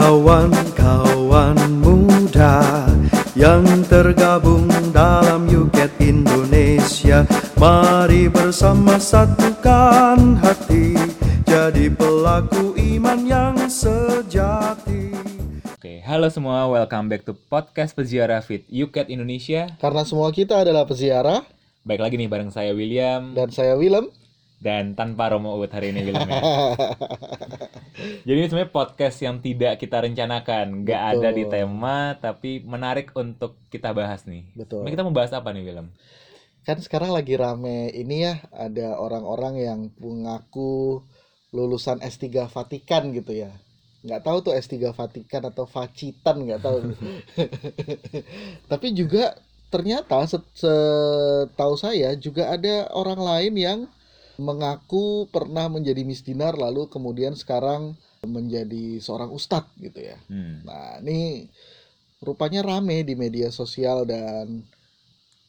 kawan-kawan muda yang tergabung dalam Yuket Indonesia Mari bersama satukan hati Jadi pelaku iman yang sejati Oke, halo semua, welcome back to podcast Peziarah Fit UCAT Indonesia. Karena semua kita adalah peziarah Baik lagi nih bareng saya William dan saya Willem. Dan tanpa Romo Uut hari ini William ya. Jadi ini sebenarnya podcast yang tidak kita rencanakan, nggak ada di tema, tapi menarik untuk kita bahas nih. Betul. Ini kita mau bahas apa nih William? Kan sekarang lagi rame ini ya, ada orang-orang yang mengaku lulusan S3 Vatikan gitu ya. Nggak tahu tuh S3 Vatikan atau Vacitan nggak tahu. Tapi juga ternyata set- setahu saya juga ada orang lain yang mengaku pernah menjadi misdinar lalu kemudian sekarang menjadi seorang ustadz gitu ya. Hmm. Nah, ini rupanya rame di media sosial dan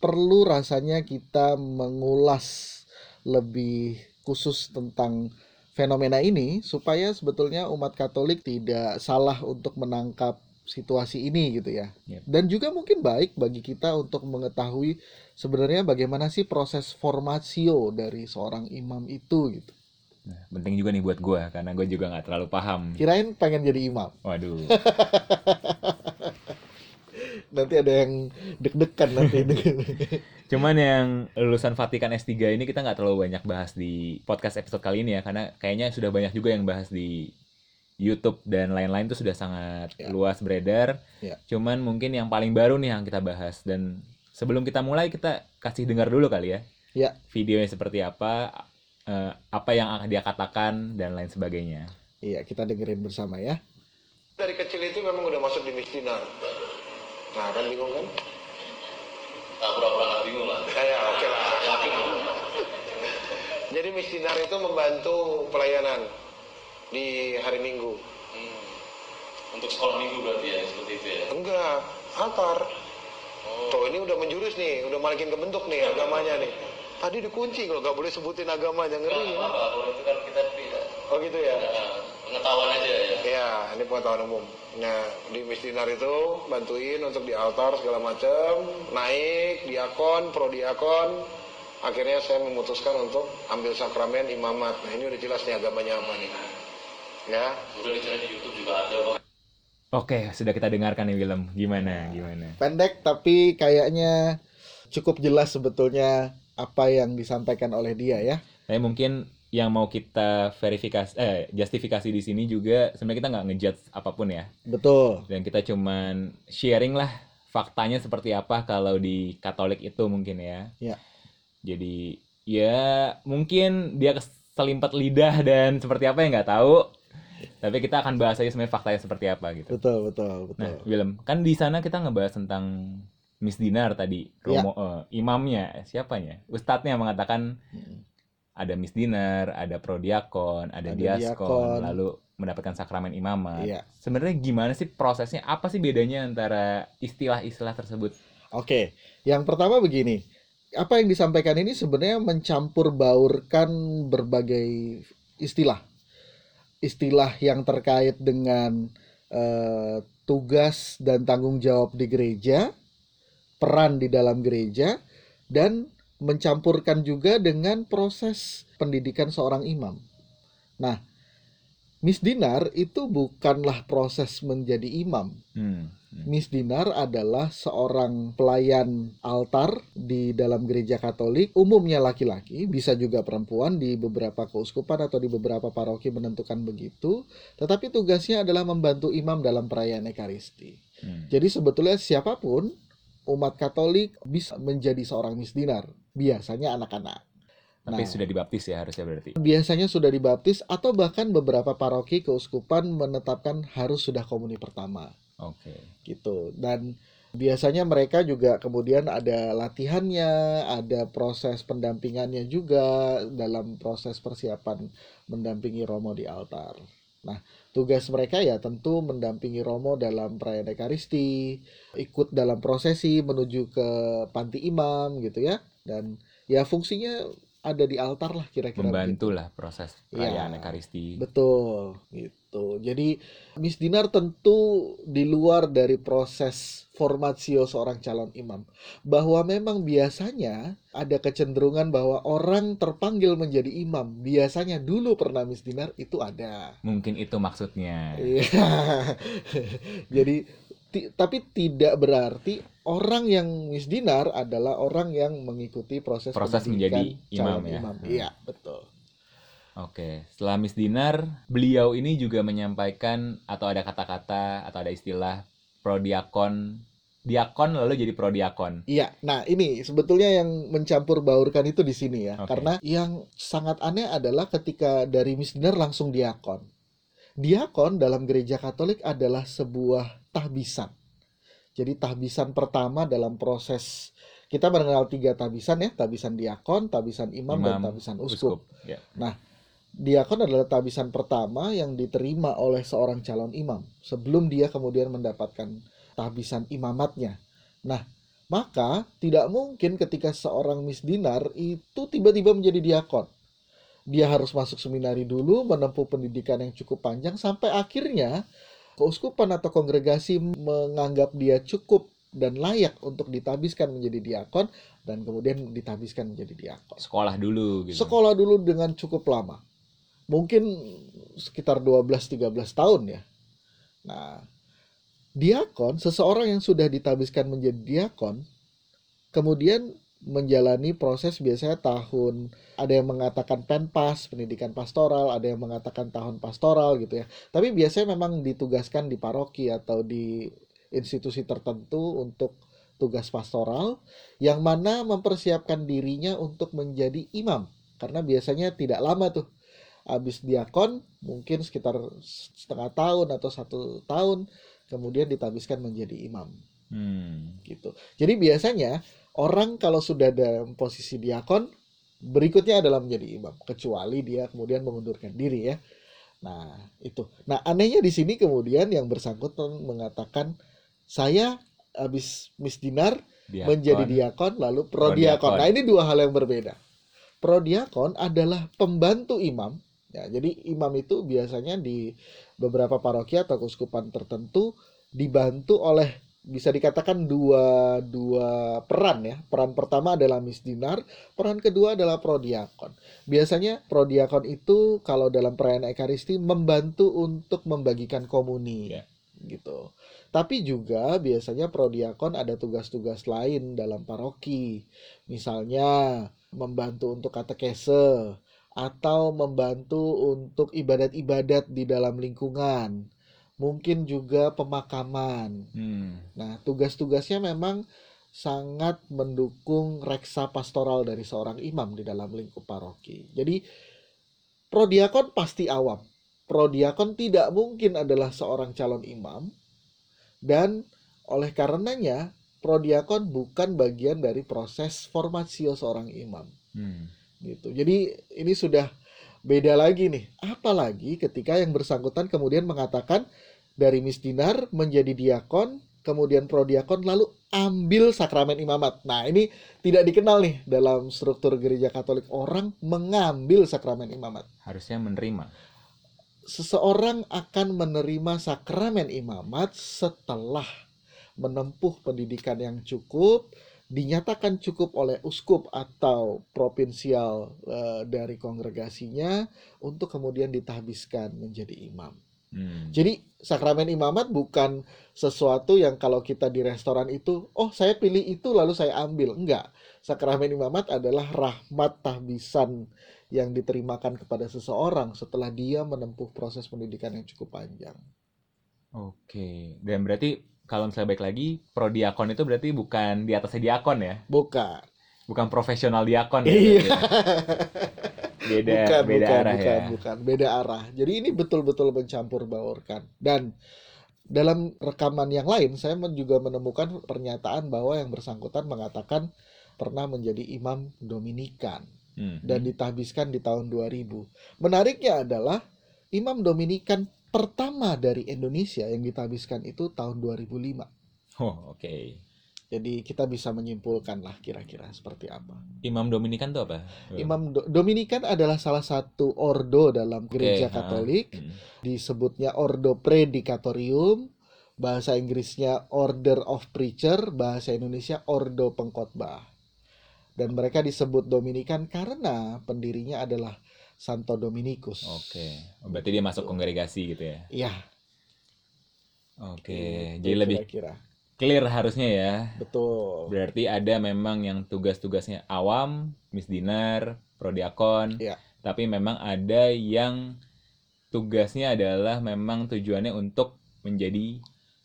perlu rasanya kita mengulas lebih khusus tentang fenomena ini supaya sebetulnya umat Katolik tidak salah untuk menangkap situasi ini gitu ya. Yep. Dan juga mungkin baik bagi kita untuk mengetahui sebenarnya bagaimana sih proses formasio dari seorang imam itu gitu. Nah, penting juga nih buat gue, karena gue juga nggak terlalu paham. Kirain pengen jadi imam. Waduh, Nanti ada yang deg-degan nanti. cuman yang lulusan Vatikan S3 ini kita nggak terlalu banyak bahas di podcast episode kali ini ya, karena kayaknya sudah banyak juga yang bahas di YouTube dan lain-lain itu sudah sangat Ya. luas beredar. Ya. Cuman mungkin yang paling baru nih yang kita bahas dan sebelum kita mulai kita kasih dengar dulu kali ya. Ya. Videonya seperti apa, eh, apa yang akan dia katakan dan lain sebagainya. Iya, kita dengerin bersama ya. dari kecil itu memang udah masuk di misdinar. Nah kan bingung kan? Nah, pura-pura nggak bingung lah. Saya oke lah. Jadi misdinar itu membantu pelayanan di hari Minggu. Hmm. Untuk sekolah minggu berarti ya, seperti itu ya. Enggak, altar. Tuh ini udah menjurus nih, udah makin kebentuk nih agamanya nih. Tadi dikunci kalau nggak boleh sebutin agamanya ngeri. apa-apa, kalau itu kan kita tidak. Oh gitu ya? Nah, pengetahuan aja ya. Ya, ini pengetahuan umum. Nah, di misdinar itu bantuin untuk di altar segala macam, naik diakon, pro diakon. Akhirnya saya memutuskan untuk ambil sakramen imamat. Nah, ini udah jelas nih agamanya apa nih. Ya, Udah dicari di YouTube juga ada kok. Oke, sudah kita dengarkan nih Willem. Gimana? Gimana? Pendek tapi kayaknya cukup jelas sebetulnya apa yang disampaikan oleh dia ya. Tapi mungkin yang mau kita verifikasi, eh, justifikasi di sini juga sebenarnya kita nggak ngejudge apa pun ya. Betul. Dan kita cuman sharing lah faktanya seperti apa kalau di Katolik itu mungkin ya. Ya. Jadi ya mungkin dia keselimpat lidah dan seperti apa ya nggak tahu. Tapi kita akan bahas aja sebenarnya faktanya seperti apa gitu. Betul, betul, betul. Nah, Willem, kan di sana kita ngebahas tentang Miss Dinar tadi, Ya. Romo, eh, imamnya, eh, siapanya? Ustadznya mengatakan Hmm. ada Miss Dinar, ada prodiakon, ada, Ada diaskon, diakon. lalu mendapatkan sakramen imamat. Iya. Sebenarnya gimana sih prosesnya? Apa sih bedanya antara istilah-istilah tersebut? Oke, yang pertama begini. Apa yang disampaikan ini sebenarnya mencampur baurkan berbagai istilah. Istilah yang terkait dengan eh, tugas dan tanggung jawab di gereja, peran di dalam gereja, dan mencampurkan juga dengan proses pendidikan seorang imam. Nah, misdinar itu bukanlah proses menjadi imam. Hmm. Miss Dinar adalah seorang pelayan altar di dalam gereja Katolik, umumnya laki-laki, bisa juga perempuan di beberapa keuskupan atau di beberapa paroki menentukan begitu, tetapi tugasnya adalah membantu imam dalam perayaan Ekaristi. Hmm. Jadi sebetulnya siapa pun umat Katolik bisa menjadi seorang Miss Dinar, biasanya anak-anak. Tapi Nah. sudah dibaptis ya harusnya berarti. Biasanya sudah dibaptis atau bahkan beberapa paroki keuskupan menetapkan harus sudah komuni pertama Oke. gitu dan biasanya mereka juga kemudian ada latihannya ada proses pendampingannya juga dalam proses persiapan mendampingi Romo di altar nah tugas mereka ya tentu mendampingi Romo dalam perayaan Ekaristi ikut dalam prosesi menuju ke panti imam gitu ya dan ya fungsinya ada di altar lah kira-kira Membantu lah proses Iya. perayaan Ekaristi. Betul, gitu. Jadi Miss Dinar tentu di luar dari proses formatio seorang calon imam. Bahwa memang biasanya ada kecenderungan bahwa orang terpanggil menjadi imam. Biasanya dulu pernah Miss Dinar itu ada. Mungkin itu maksudnya. Iya. Jadi tapi tidak berarti orang yang Miss Dinar adalah orang yang mengikuti proses Proses menjadi imam ya. imam. Hmm. Iya, betul. Oke, setelah Miss Dinar, beliau ini juga menyampaikan atau ada kata-kata atau ada istilah prodiakon, diakon lalu jadi prodiakon. Iya, nah ini sebetulnya yang mencampur baurkan itu di sini ya. Oke. Karena yang sangat aneh adalah ketika dari Miss Dinar langsung diakon. Diakon dalam gereja Katolik adalah sebuah tahbisan. Jadi tahbisan pertama dalam proses kita mengenal tiga tahbisan ya, tahbisan diakon, tahbisan imam, dan Imam, tahbisan uskup. Ya. Diakon adalah tahbisan pertama yang diterima oleh seorang calon imam sebelum dia kemudian mendapatkan tahbisan imamatnya. Nah, maka tidak mungkin ketika seorang misdinar itu tiba-tiba menjadi diakon. Dia harus masuk seminari dulu, menempuh pendidikan yang cukup panjang sampai akhirnya keuskupan atau kongregasi menganggap dia cukup dan layak untuk ditabiskan menjadi diakon dan kemudian ditabiskan menjadi diakon Sekolah dulu gitu. sekolah dulu dengan cukup lama. Mungkin sekitar 12-13 tahun ya. Nah, diakon, seseorang yang sudah ditabiskan menjadi diakon, kemudian menjalani proses biasanya tahun, ada yang mengatakan penpas, pendidikan pastoral, ada yang mengatakan tahun pastoral gitu ya. Tapi biasanya memang ditugaskan di paroki atau di institusi tertentu untuk tugas pastoral yang mana mempersiapkan dirinya untuk menjadi imam. Karena biasanya tidak lama tuh. Habis diakon mungkin sekitar setengah tahun atau satu tahun kemudian ditabiskan menjadi imam Hmm. gitu jadi biasanya orang kalau sudah dalam posisi diakon berikutnya adalah menjadi imam kecuali dia kemudian mengundurkan diri ya nah itu nah anehnya di sini kemudian yang bersangkutan mengatakan saya habis misdinar Diakon. menjadi diakon lalu prodiakon. Prodiakon. Nah, ini dua hal yang berbeda. Prodiakon adalah pembantu imam. Ya, jadi imam itu biasanya di beberapa paroki atau keuskupan tertentu dibantu oleh bisa dikatakan dua dua peran ya. Peran pertama adalah misdinar, peran kedua adalah prodiakon. Biasanya prodiakon itu kalau dalam perayaan ekaristi membantu untuk membagikan komuni Ya. gitu. Tapi juga biasanya prodiakon ada tugas-tugas lain dalam paroki. Misalnya membantu untuk katekese atau membantu untuk ibadat-ibadat di dalam lingkungan. Mungkin juga pemakaman. Hmm. Nah, tugas-tugasnya memang sangat mendukung reksa pastoral dari seorang imam di dalam lingkup paroki. Jadi prodiakon pasti awam. Prodiakon tidak mungkin adalah seorang calon imam dan oleh karenanya prodiakon bukan bagian dari proses formasio seorang imam Hmm. gitu. Jadi ini sudah beda lagi nih. Apalagi ketika yang bersangkutan kemudian mengatakan dari misdinar menjadi diakon, kemudian prodiakon lalu ambil sakramen imamat. Nah, ini tidak dikenal nih dalam struktur gereja Katolik orang mengambil sakramen imamat. Harusnya menerima. Seseorang akan menerima sakramen imamat setelah menempuh pendidikan yang cukup, dinyatakan cukup oleh uskup atau provinsial eh, dari kongregasinya untuk kemudian ditahbiskan menjadi imam. Hmm. Jadi sakramen imamat bukan sesuatu yang kalau kita di restoran itu, oh saya pilih itu lalu saya ambil. Enggak. Sakramen imamat adalah rahmat tahbisan yang diterimakan kepada seseorang setelah dia menempuh proses pendidikan yang cukup panjang. Oke. Dan berarti kalau misalnya baik lagi, prodiakon itu berarti bukan di atasnya diakon ya? Bukan. Bukan profesional diakon ya? Iya. ya? Beda, bukan, beda bukan, arah bukan, ya? bukan, beda arah. Jadi ini betul-betul mencampur baurkan. Dan dalam rekaman yang lain, saya juga menemukan pernyataan bahwa yang bersangkutan mengatakan pernah menjadi imam Dominikan Hmm. dan ditahbiskan di tahun 2000. Menariknya adalah imam Dominikan pertama dari Indonesia yang ditahbiskan itu tahun 2005. Oh, oke. Jadi kita bisa menyimpulkan lah kira-kira seperti apa. Imam Dominikan tuh apa? Imam Do- Dominikan adalah salah satu ordo dalam gereja ha. Katolik. Hmm. Disebutnya Ordo Predicatorium, bahasa Inggrisnya Order of Preacher, bahasa Indonesia Ordo Pengkhotbah. Dan mereka disebut Dominikan karena pendirinya adalah Santo Dominikus. Oke, Oh, berarti dia masuk kongregasi gitu ya? Iya, Oke, gitu jadi lebih kira-kira. clear harusnya ya. Betul. Berarti ada memang yang tugas-tugasnya awam, misdinar, prodiakon. Iya. Tapi memang ada yang tugasnya adalah memang tujuannya untuk menjadi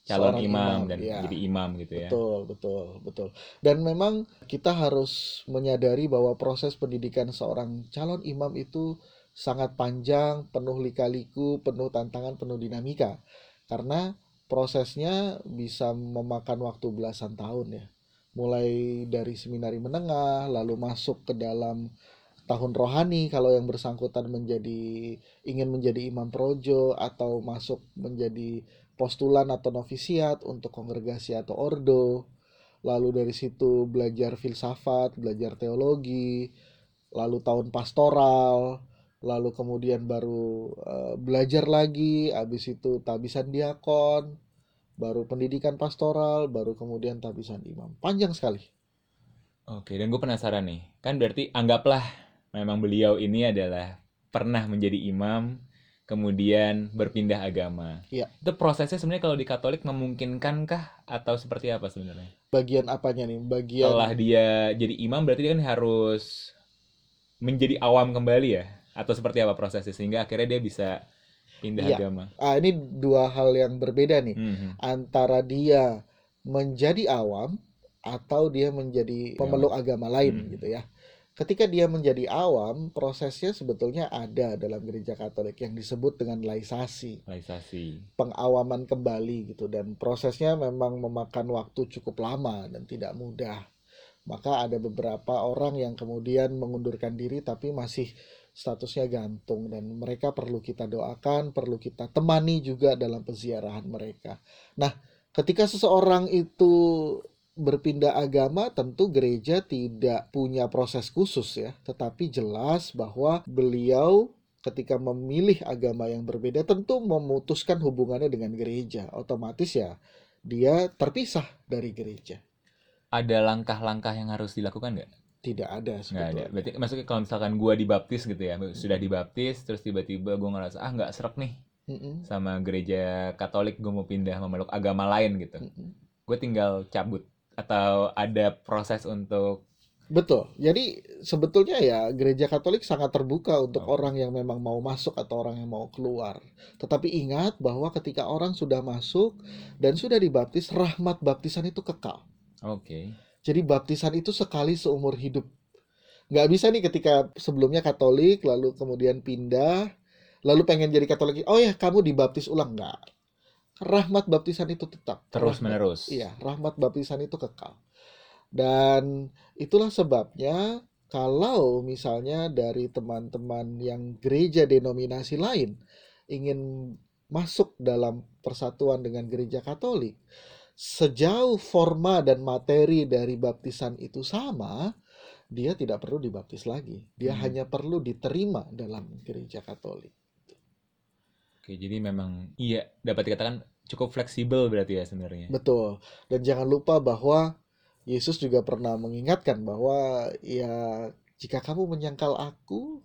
calon imam, imam, dan iya. jadi imam gitu ya. Betul, betul, betul. Dan memang kita harus menyadari bahwa proses pendidikan seorang calon imam itu sangat panjang, penuh lika-liku, penuh tantangan, penuh dinamika. Karena prosesnya bisa memakan waktu belasan tahun ya. Mulai dari seminari menengah, lalu masuk ke dalam tahun rohani kalau yang bersangkutan menjadi ingin menjadi imam projo atau masuk menjadi postulan atau novisiat untuk kongregasi atau ordo. Lalu dari situ belajar filsafat, belajar teologi, lalu tahun pastoral, lalu kemudian baru eh, belajar lagi, habis itu tabisan diakon, baru pendidikan pastoral, baru kemudian tabisan imam. Panjang sekali. Oke, dan gue penasaran nih. Kan berarti anggaplah memang beliau ini adalah pernah menjadi imam, kemudian berpindah agama. Iya. Itu prosesnya sebenarnya kalau di Katolik memungkinkankah atau seperti apa sebenarnya? Bagian apanya nih? Bagian Setelah dia jadi imam berarti dia kan harus menjadi awam kembali ya? Atau seperti apa prosesnya sehingga akhirnya dia bisa pindah Iya. agama? ah ini dua hal yang berbeda nih. Mhm. antara dia menjadi awam atau dia menjadi pemeluk agama lain Hmm. gitu ya. Ketika dia menjadi awam, prosesnya sebetulnya ada dalam gereja Katolik yang disebut dengan laisasi, Laisasi. pengawaman kembali gitu dan prosesnya memang memakan waktu cukup lama dan tidak mudah. Maka ada beberapa orang yang kemudian mengundurkan diri tapi masih statusnya gantung dan mereka perlu kita doakan, perlu kita temani juga dalam peziarahan mereka. Nah, ketika seseorang itu berpindah agama, tentu gereja tidak punya proses khusus ya, tetapi jelas bahwa beliau ketika memilih agama yang berbeda tentu memutuskan hubungannya dengan gereja. Otomatis ya dia terpisah dari gereja. Ada langkah-langkah yang harus dilakukan nggak? Tidak ada Nggak ada. sebetulnya. Berarti maksudnya kalau misalkan gua dibaptis gitu ya, sudah dibaptis terus tiba-tiba gua ngerasa ah nggak serak nih Mm-mm, sama gereja Katolik, gue mau pindah memeluk agama lain gitu. mm-mm. Gue tinggal cabut atau ada proses untuk Betul. Jadi sebetulnya ya gereja Katolik sangat terbuka untuk Oh. orang yang memang mau masuk atau orang yang mau keluar. Tetapi ingat bahwa ketika orang sudah masuk dan sudah dibaptis, rahmat baptisan itu kekal. oke. Jadi baptisan itu sekali seumur hidup. Nggak bisa nih ketika sebelumnya Katolik, lalu kemudian pindah, lalu pengen jadi Katolik, oh ya kamu dibaptis ulang. Nggak. Rahmat baptisan itu tetap. Terus Rahmat- menerus. Iya, rahmat baptisan itu kekal. Dan itulah sebabnya kalau misalnya dari teman-teman yang gereja denominasi lain ingin masuk dalam persatuan dengan gereja Katolik, sejauh forma dan materi dari baptisan itu sama, dia tidak perlu dibaptis lagi. Dia Hmm. hanya perlu diterima dalam gereja Katolik. Oke, jadi memang iya dapat dikatakan cukup fleksibel berarti ya sebenarnya. Betul. Dan jangan lupa bahwa Yesus juga pernah mengingatkan bahwa ya jika kamu menyangkal aku,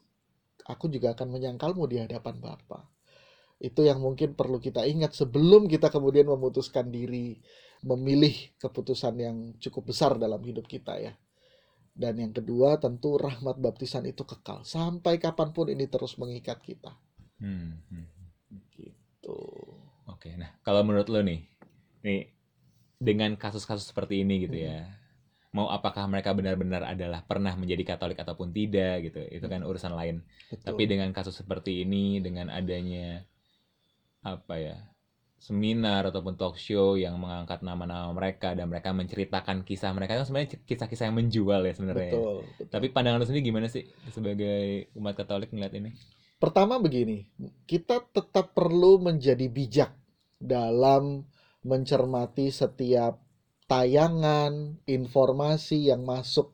aku juga akan menyangkalmu di hadapan Bapa. Itu yang mungkin perlu kita ingat sebelum kita kemudian memutuskan diri memilih keputusan yang cukup besar dalam hidup kita ya. Dan yang kedua tentu rahmat baptisan itu kekal sampai kapan pun ini terus mengikat kita. Hmm, hmm. Gitu. Oke, nah kalau menurut lo nih, nih dengan kasus-kasus seperti ini gitu ya, mau apakah mereka benar-benar adalah pernah menjadi Katolik ataupun tidak gitu, itu kan urusan lain. Betul. Tapi dengan kasus seperti ini, dengan adanya apa ya seminar ataupun talk show yang mengangkat nama-nama mereka dan mereka menceritakan kisah mereka itu sebenarnya kisah-kisah yang menjual ya sebenarnya. ya. Betul, betul. Tapi pandangan lo sendiri gimana sih sebagai umat Katolik ngeliat ini? Pertama begini, kita tetap perlu menjadi bijak dalam mencermati setiap tayangan, informasi yang masuk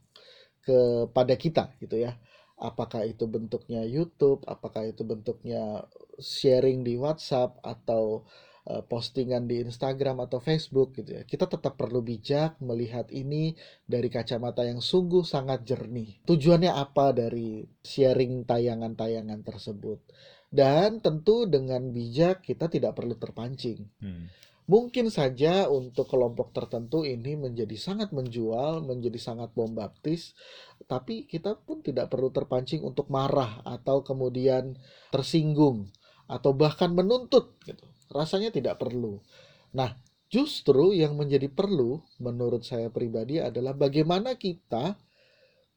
kepada kita gitu ya. Apakah itu bentuknya YouTube, apakah itu bentuknya sharing di WhatsApp atau eh, postingan di Instagram atau Facebook gitu ya. Kita tetap perlu bijak melihat ini dari kacamata yang sungguh sangat jernih. Tujuannya apa dari sharing tayangan-tayangan tersebut? Dan tentu dengan bijak kita tidak perlu terpancing. Hmm. Mungkin saja untuk kelompok tertentu ini menjadi sangat menjual, menjadi sangat bombastis, tapi kita pun tidak perlu terpancing untuk marah atau kemudian tersinggung atau bahkan menuntut gitu. Rasanya tidak perlu. Nah, justru yang menjadi perlu menurut saya pribadi adalah bagaimana kita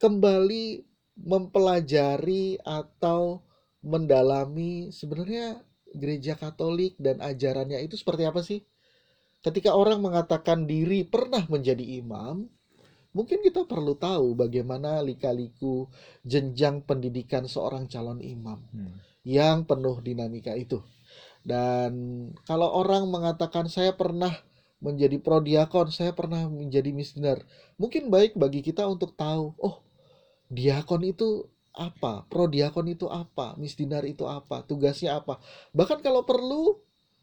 kembali mempelajari atau mendalami sebenarnya gereja Katolik dan ajarannya itu seperti apa sih? Ketika orang mengatakan diri pernah menjadi imam, mungkin kita perlu tahu bagaimana lika-liku jenjang pendidikan seorang calon imam Hmm. yang penuh dinamika itu. Dan kalau orang mengatakan saya pernah menjadi prodiakon, saya pernah menjadi missioner, mungkin baik bagi kita untuk tahu, oh, diakon itu apa, prodiakon itu apa, misdinar itu apa, tugasnya apa. Bahkan kalau perlu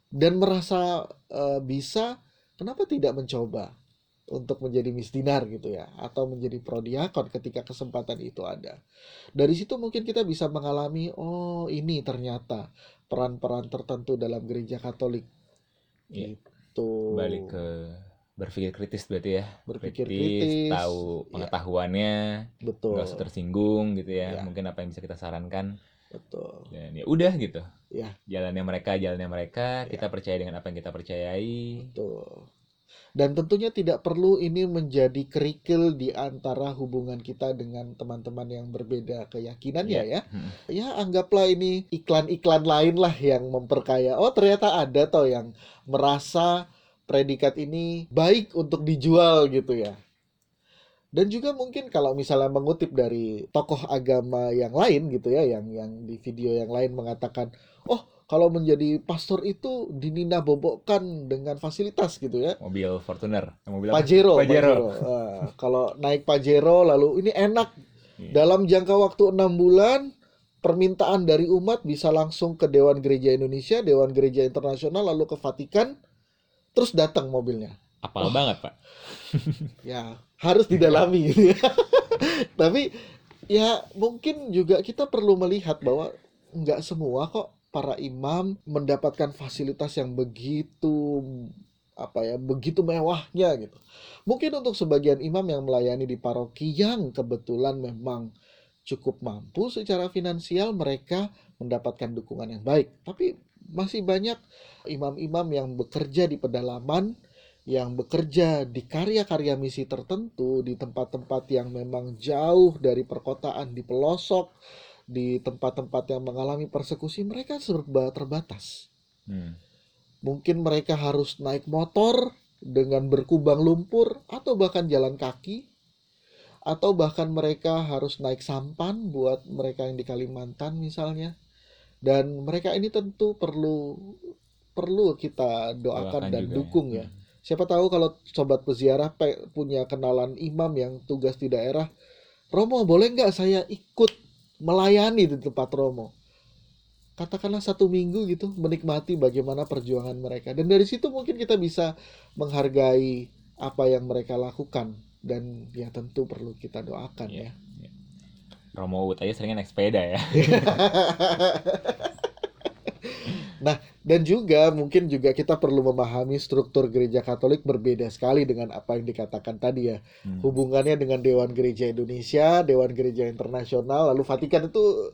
dan merasa eh, bisa, kenapa tidak mencoba untuk menjadi misdinar gitu ya, atau menjadi prodiakon ketika kesempatan itu ada. Dari situ mungkin kita bisa mengalami, oh ini ternyata peran-peran tertentu dalam gereja Katolik. Iya. Gitu. Balik ke berpikir kritis berarti ya. Berpikir kritis, tahu iya. pengetahuannya, betul, nggak usah tersinggung gitu ya. Iya. Mungkin apa yang bisa kita sarankan betul. dan ya udah gitu. Iya. Jalannya mereka, jalannya mereka, Iya. kita percaya dengan apa yang kita percayai. Betul. Dan tentunya tidak perlu ini menjadi kerikil di antara hubungan kita dengan teman-teman yang berbeda keyakinannya ya. Hmm. Ya anggaplah ini iklan-iklan lain lah yang memperkaya. Oh ternyata ada toh yang merasa predikat ini baik untuk dijual gitu ya. Dan juga mungkin kalau misalnya mengutip dari tokoh agama yang lain gitu ya, yang yang di video yang lain mengatakan, oh kalau menjadi pastor itu dinina bobokkan dengan fasilitas gitu ya. Mobil Fortuner, mobil apa? Pajero, Pajero. Pajero. Ah, kalau naik Pajero lalu ini enak Iya. dalam jangka waktu enam bulan permintaan dari umat bisa langsung ke Dewan Gereja Indonesia, Dewan Gereja Internasional lalu ke Vatikan, terus datang mobilnya. Apal banget pak. Ya harus didalami gitu ya. Tapi ya mungkin juga kita perlu melihat bahwa nggak semua kok para imam mendapatkan fasilitas yang begitu apa ya begitu mewahnya gitu. Mungkin untuk sebagian imam yang melayani di paroki yang kebetulan memang cukup mampu secara finansial mereka mendapatkan dukungan yang baik. Tapi masih banyak imam-imam yang bekerja di pedalaman yang bekerja di karya-karya misi tertentu di tempat-tempat yang memang jauh dari perkotaan di pelosok di tempat-tempat yang mengalami persekusi mereka serba terbatas Hmm. mungkin mereka harus naik motor dengan berkubang lumpur atau bahkan jalan kaki atau bahkan mereka harus naik sampan buat mereka yang di Kalimantan misalnya dan mereka ini tentu perlu perlu kita doakan dan juga dukung ya Siapa tahu kalau sobat peziarah pe- punya kenalan imam yang tugas di daerah, Romo boleh nggak saya ikut melayani di tempat Romo? Katakanlah satu minggu gitu, menikmati bagaimana perjuangan mereka. Dan dari situ mungkin kita bisa menghargai apa yang mereka lakukan. Dan ya tentu perlu kita doakan Iya. ya. Romo Wood aja seringnya naik sepeda ya. Dan juga mungkin juga kita perlu memahami struktur gereja Katolik berbeda sekali dengan apa yang dikatakan tadi ya. Hmm. hubungannya dengan Dewan Gereja Indonesia, Dewan Gereja Internasional, lalu Vatikan itu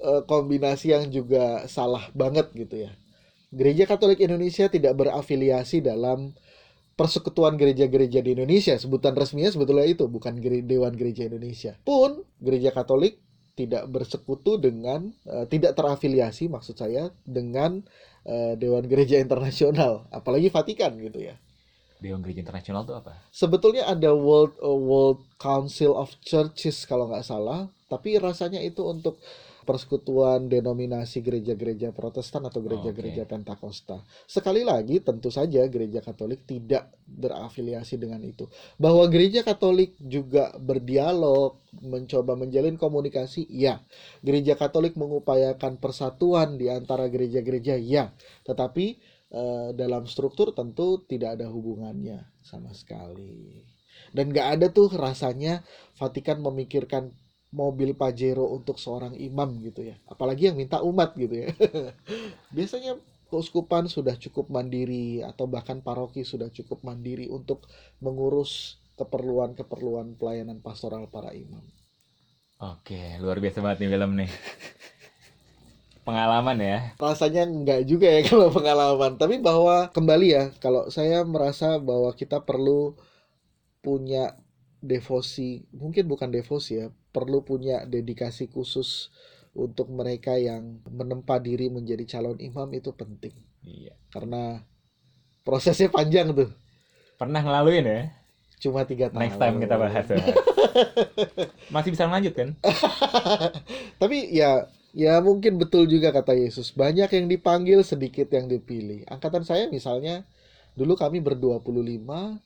eh, kombinasi yang juga salah banget gitu ya. Gereja Katolik Indonesia tidak berafiliasi dalam Persekutuan Gereja-Gereja di Indonesia. Sebutan resminya sebetulnya itu, bukan Gere- Dewan Gereja Indonesia. Pun Gereja Katolik tidak bersekutu dengan eh, tidak terafiliasi maksud saya dengan eh, Dewan Gereja Internasional, apalagi Vatikan gitu ya. Dewan Gereja Internasional tuh apa? Sebetulnya ada World uh, World Council of Churches kalau nggak salah, tapi rasanya itu untuk persekutuan denominasi gereja-gereja Protestan atau gereja-gereja Oke. Pentakosta. Sekali lagi tentu saja gereja Katolik tidak berafiliasi dengan itu. Bahwa gereja Katolik juga berdialog, mencoba menjalin komunikasi, ya. Gereja Katolik mengupayakan persatuan di antara gereja-gereja, ya. Tetapi eh, dalam struktur tentu tidak ada hubungannya sama sekali. Dan nggak ada tuh rasanya Vatikan memikirkan mobil Pajero untuk seorang imam gitu ya. Apalagi yang minta umat gitu ya. Biasanya keuskupan sudah cukup mandiri atau bahkan paroki sudah cukup mandiri untuk mengurus keperluan-keperluan pelayanan pastoral para imam. Oke, luar biasa banget nih film nih. Pengalaman ya. rasanya enggak juga ya kalau pengalaman tapi bahwa kembali ya kalau saya merasa bahwa kita perlu punya devosi mungkin bukan devosi ya perlu punya dedikasi khusus untuk mereka yang menempa diri menjadi calon imam itu penting Iya. karena prosesnya panjang tuh Pernah ngelaluin ya? cuma tiga tahun Next time kita bahas ya. Masih bisa lanjut kan? tapi ya ya mungkin betul juga kata Yesus banyak yang dipanggil sedikit yang dipilih angkatan saya misalnya dulu kami berdua puluh lima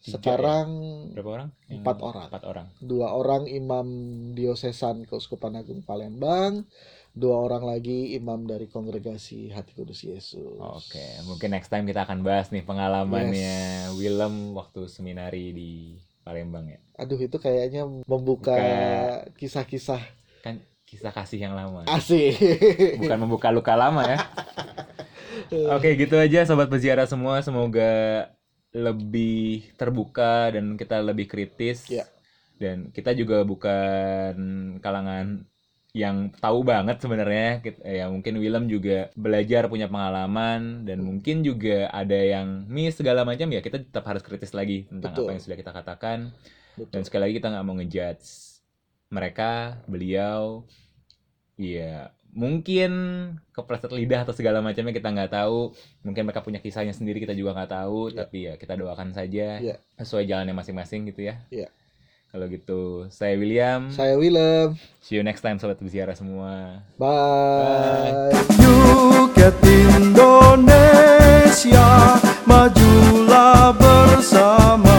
Tiga sekarang Berapa orang? Yang- Empat orang. Empat orang. dua orang imam diosesan Keuskupan Agung Palembang dua orang lagi imam dari kongregasi Hati Kudus Yesus Oke, mungkin next time kita akan bahas nih pengalamannya Willem waktu seminari di Palembang ya. aduh itu kayaknya membuka Buka- kisah-kisah Kan kisah kasih yang lama. asik Bukan membuka luka lama ya. Oke, gitu aja sobat peziarah semua. Semoga lebih terbuka dan kita lebih kritis. Ya. Dan kita juga bukan kalangan yang tahu banget sebenarnya. Kit- Ya mungkin Willem juga belajar punya pengalaman dan mungkin juga ada yang miss segala macam ya. Kita tetap harus kritis lagi tentang Betul. apa yang sudah kita katakan. Dan Betul. sekali lagi kita nggak mau ngejudge mereka, beliau, ya mungkin kepleset lidah atau segala macamnya kita nggak tahu. Mungkin mereka punya kisahnya sendiri kita juga nggak tahu. Ya. Tapi ya kita doakan saja Ya. sesuai jalannya masing-masing gitu ya. Ya. Kalau gitu, saya William. saya Willem See you next time sobat berziarah semua. bye. Yuket Indonesia Majulah bersama-sama